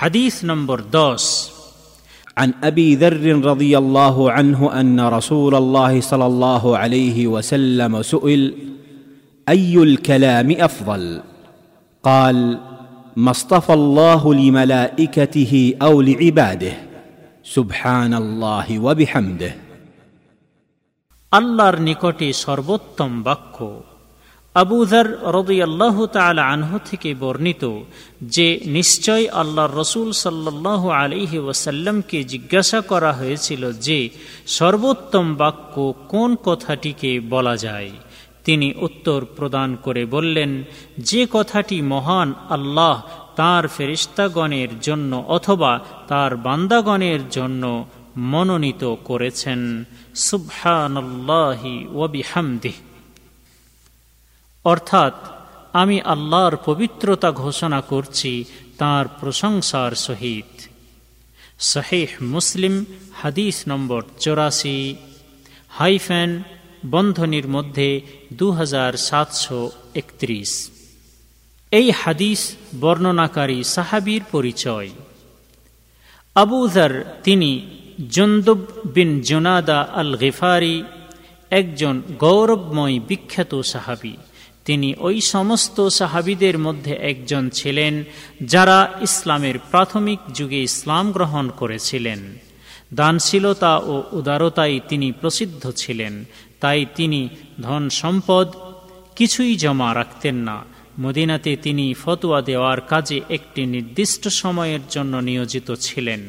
হাদিস নম্বর দশ عن ابي ذر رضي الله عنه ان رسول الله صلى الله عليه وسلم سئل اي الكلام افضل قال ما اصطفى الله لملائكته او لعباده سبحان الله وبحمده আল্লাহর নিকটে সর্বোত্তম বাক্য আবুধার রদিয়াল্লাহ তালা আনহ থেকে বর্ণিত যে নিশ্চয় আল্লাহ রসুল সাল্লাহ আলিহি ওয়াসাল্লামকে জিজ্ঞাসা করা হয়েছিল যে সর্বোত্তম বাক্য কোন কথাটিকে বলা যায়। তিনি উত্তর প্রদান করে বললেন, যে কথাটি মহান আল্লাহ তার ফেরিস্তাগণের জন্য অথবা তার বান্দাগণের জন্য মনোনীত করেছেন। সুবহানাল্লাহি ওয়াবিহামদিহ অর্থাৎ আমি আল্লাহর পবিত্রতা ঘোষণা করছি তার প্রশংসার সহিত। শহেহ মুসলিম হাদিস নম্বর চৌরাশি, হাইফেন বন্ধনীর মধ্যে দু হাজার সাতশো একত্রিশ। এই হাদিস বর্ণনাকারী সাহাবির পরিচয়। আবুজার তিনি জন্দুব বিন জোনাদা আল গেফারি একজন গৌরবময় বিখ্যাত সাহাবি। তিনি ওই সমস্ত সাহাবিদের মধ্যে একজন ছিলেন যারা ইসলামের প্রাথমিক যুগে ইসলাম গ্রহণ করেছিলেন। দানশীলতা ও উদারতায় তিনি প্রসিদ্ধ ছিলেন, তাই তিনি ধন সম্পদ কিছুই জমা রাখতেন না। মদিনাতে তিনি ফতোয়া দেওয়ার কাজে একটি নির্দিষ্ট সময়ের জন্য নিয়োজিত ছিলেন।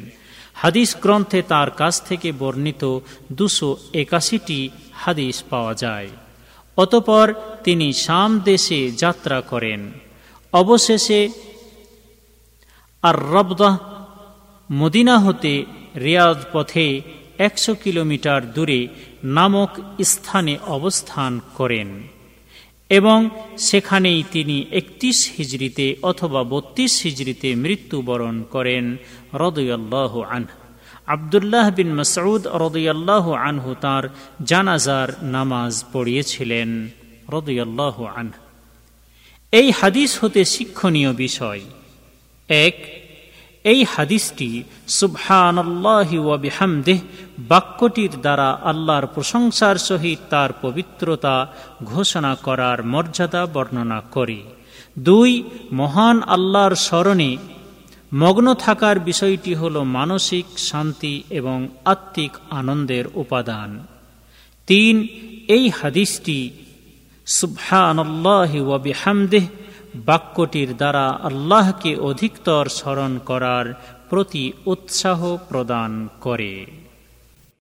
হাদিস গ্রন্থে তার কাছ থেকে বর্ণিত দুশো একাশিটি হাদিস পাওয়া যায়। অতপর তিনি শাম দেশে যাত্রা করেন। অবশেষে আর রবদাহ মদিনা হতে রিয়াজ পথে একশো কিলোমিটার দূরে নামক স্থানে অবস্থান করেন এবং সেখানেই তিনি একত্রিশ হিজড়িতে অথবা বত্রিশ হিজড়িতে মৃত্যুবরণ করেন, রদয়াল্লাহ আনহ। আবদুল্লাহ বিন মসউদ রদয়াল্লাহ আনহু তাঁর জানাজার নামাজ পড়িয়েছিলেন, রদয়াল্লাহ আনহ। এই হাদিস হতে শিক্ষণীয় বিষয়। এক, এই হাদিসটি সুবহানাল্লাহি বাক্যটির দ্বারা আল্লাহর প্রশংসার সহিত তার পবিত্রতা ঘোষণা করার মর্যাদা বর্ণনা করে। দুই, মহান আল্লাহর স্মরণে মগ্ন থাকার বিষয়টি হল মানসিক শান্তি এবং আত্মিক আনন্দের উপাদান। তিন, এই হাদিসটি সুবহানাল্লাহি বাক্যটির দ্বারা আল্লাহকে অধিকতর স্মরণ করার প্রতি উৎসাহ প্রদান করে।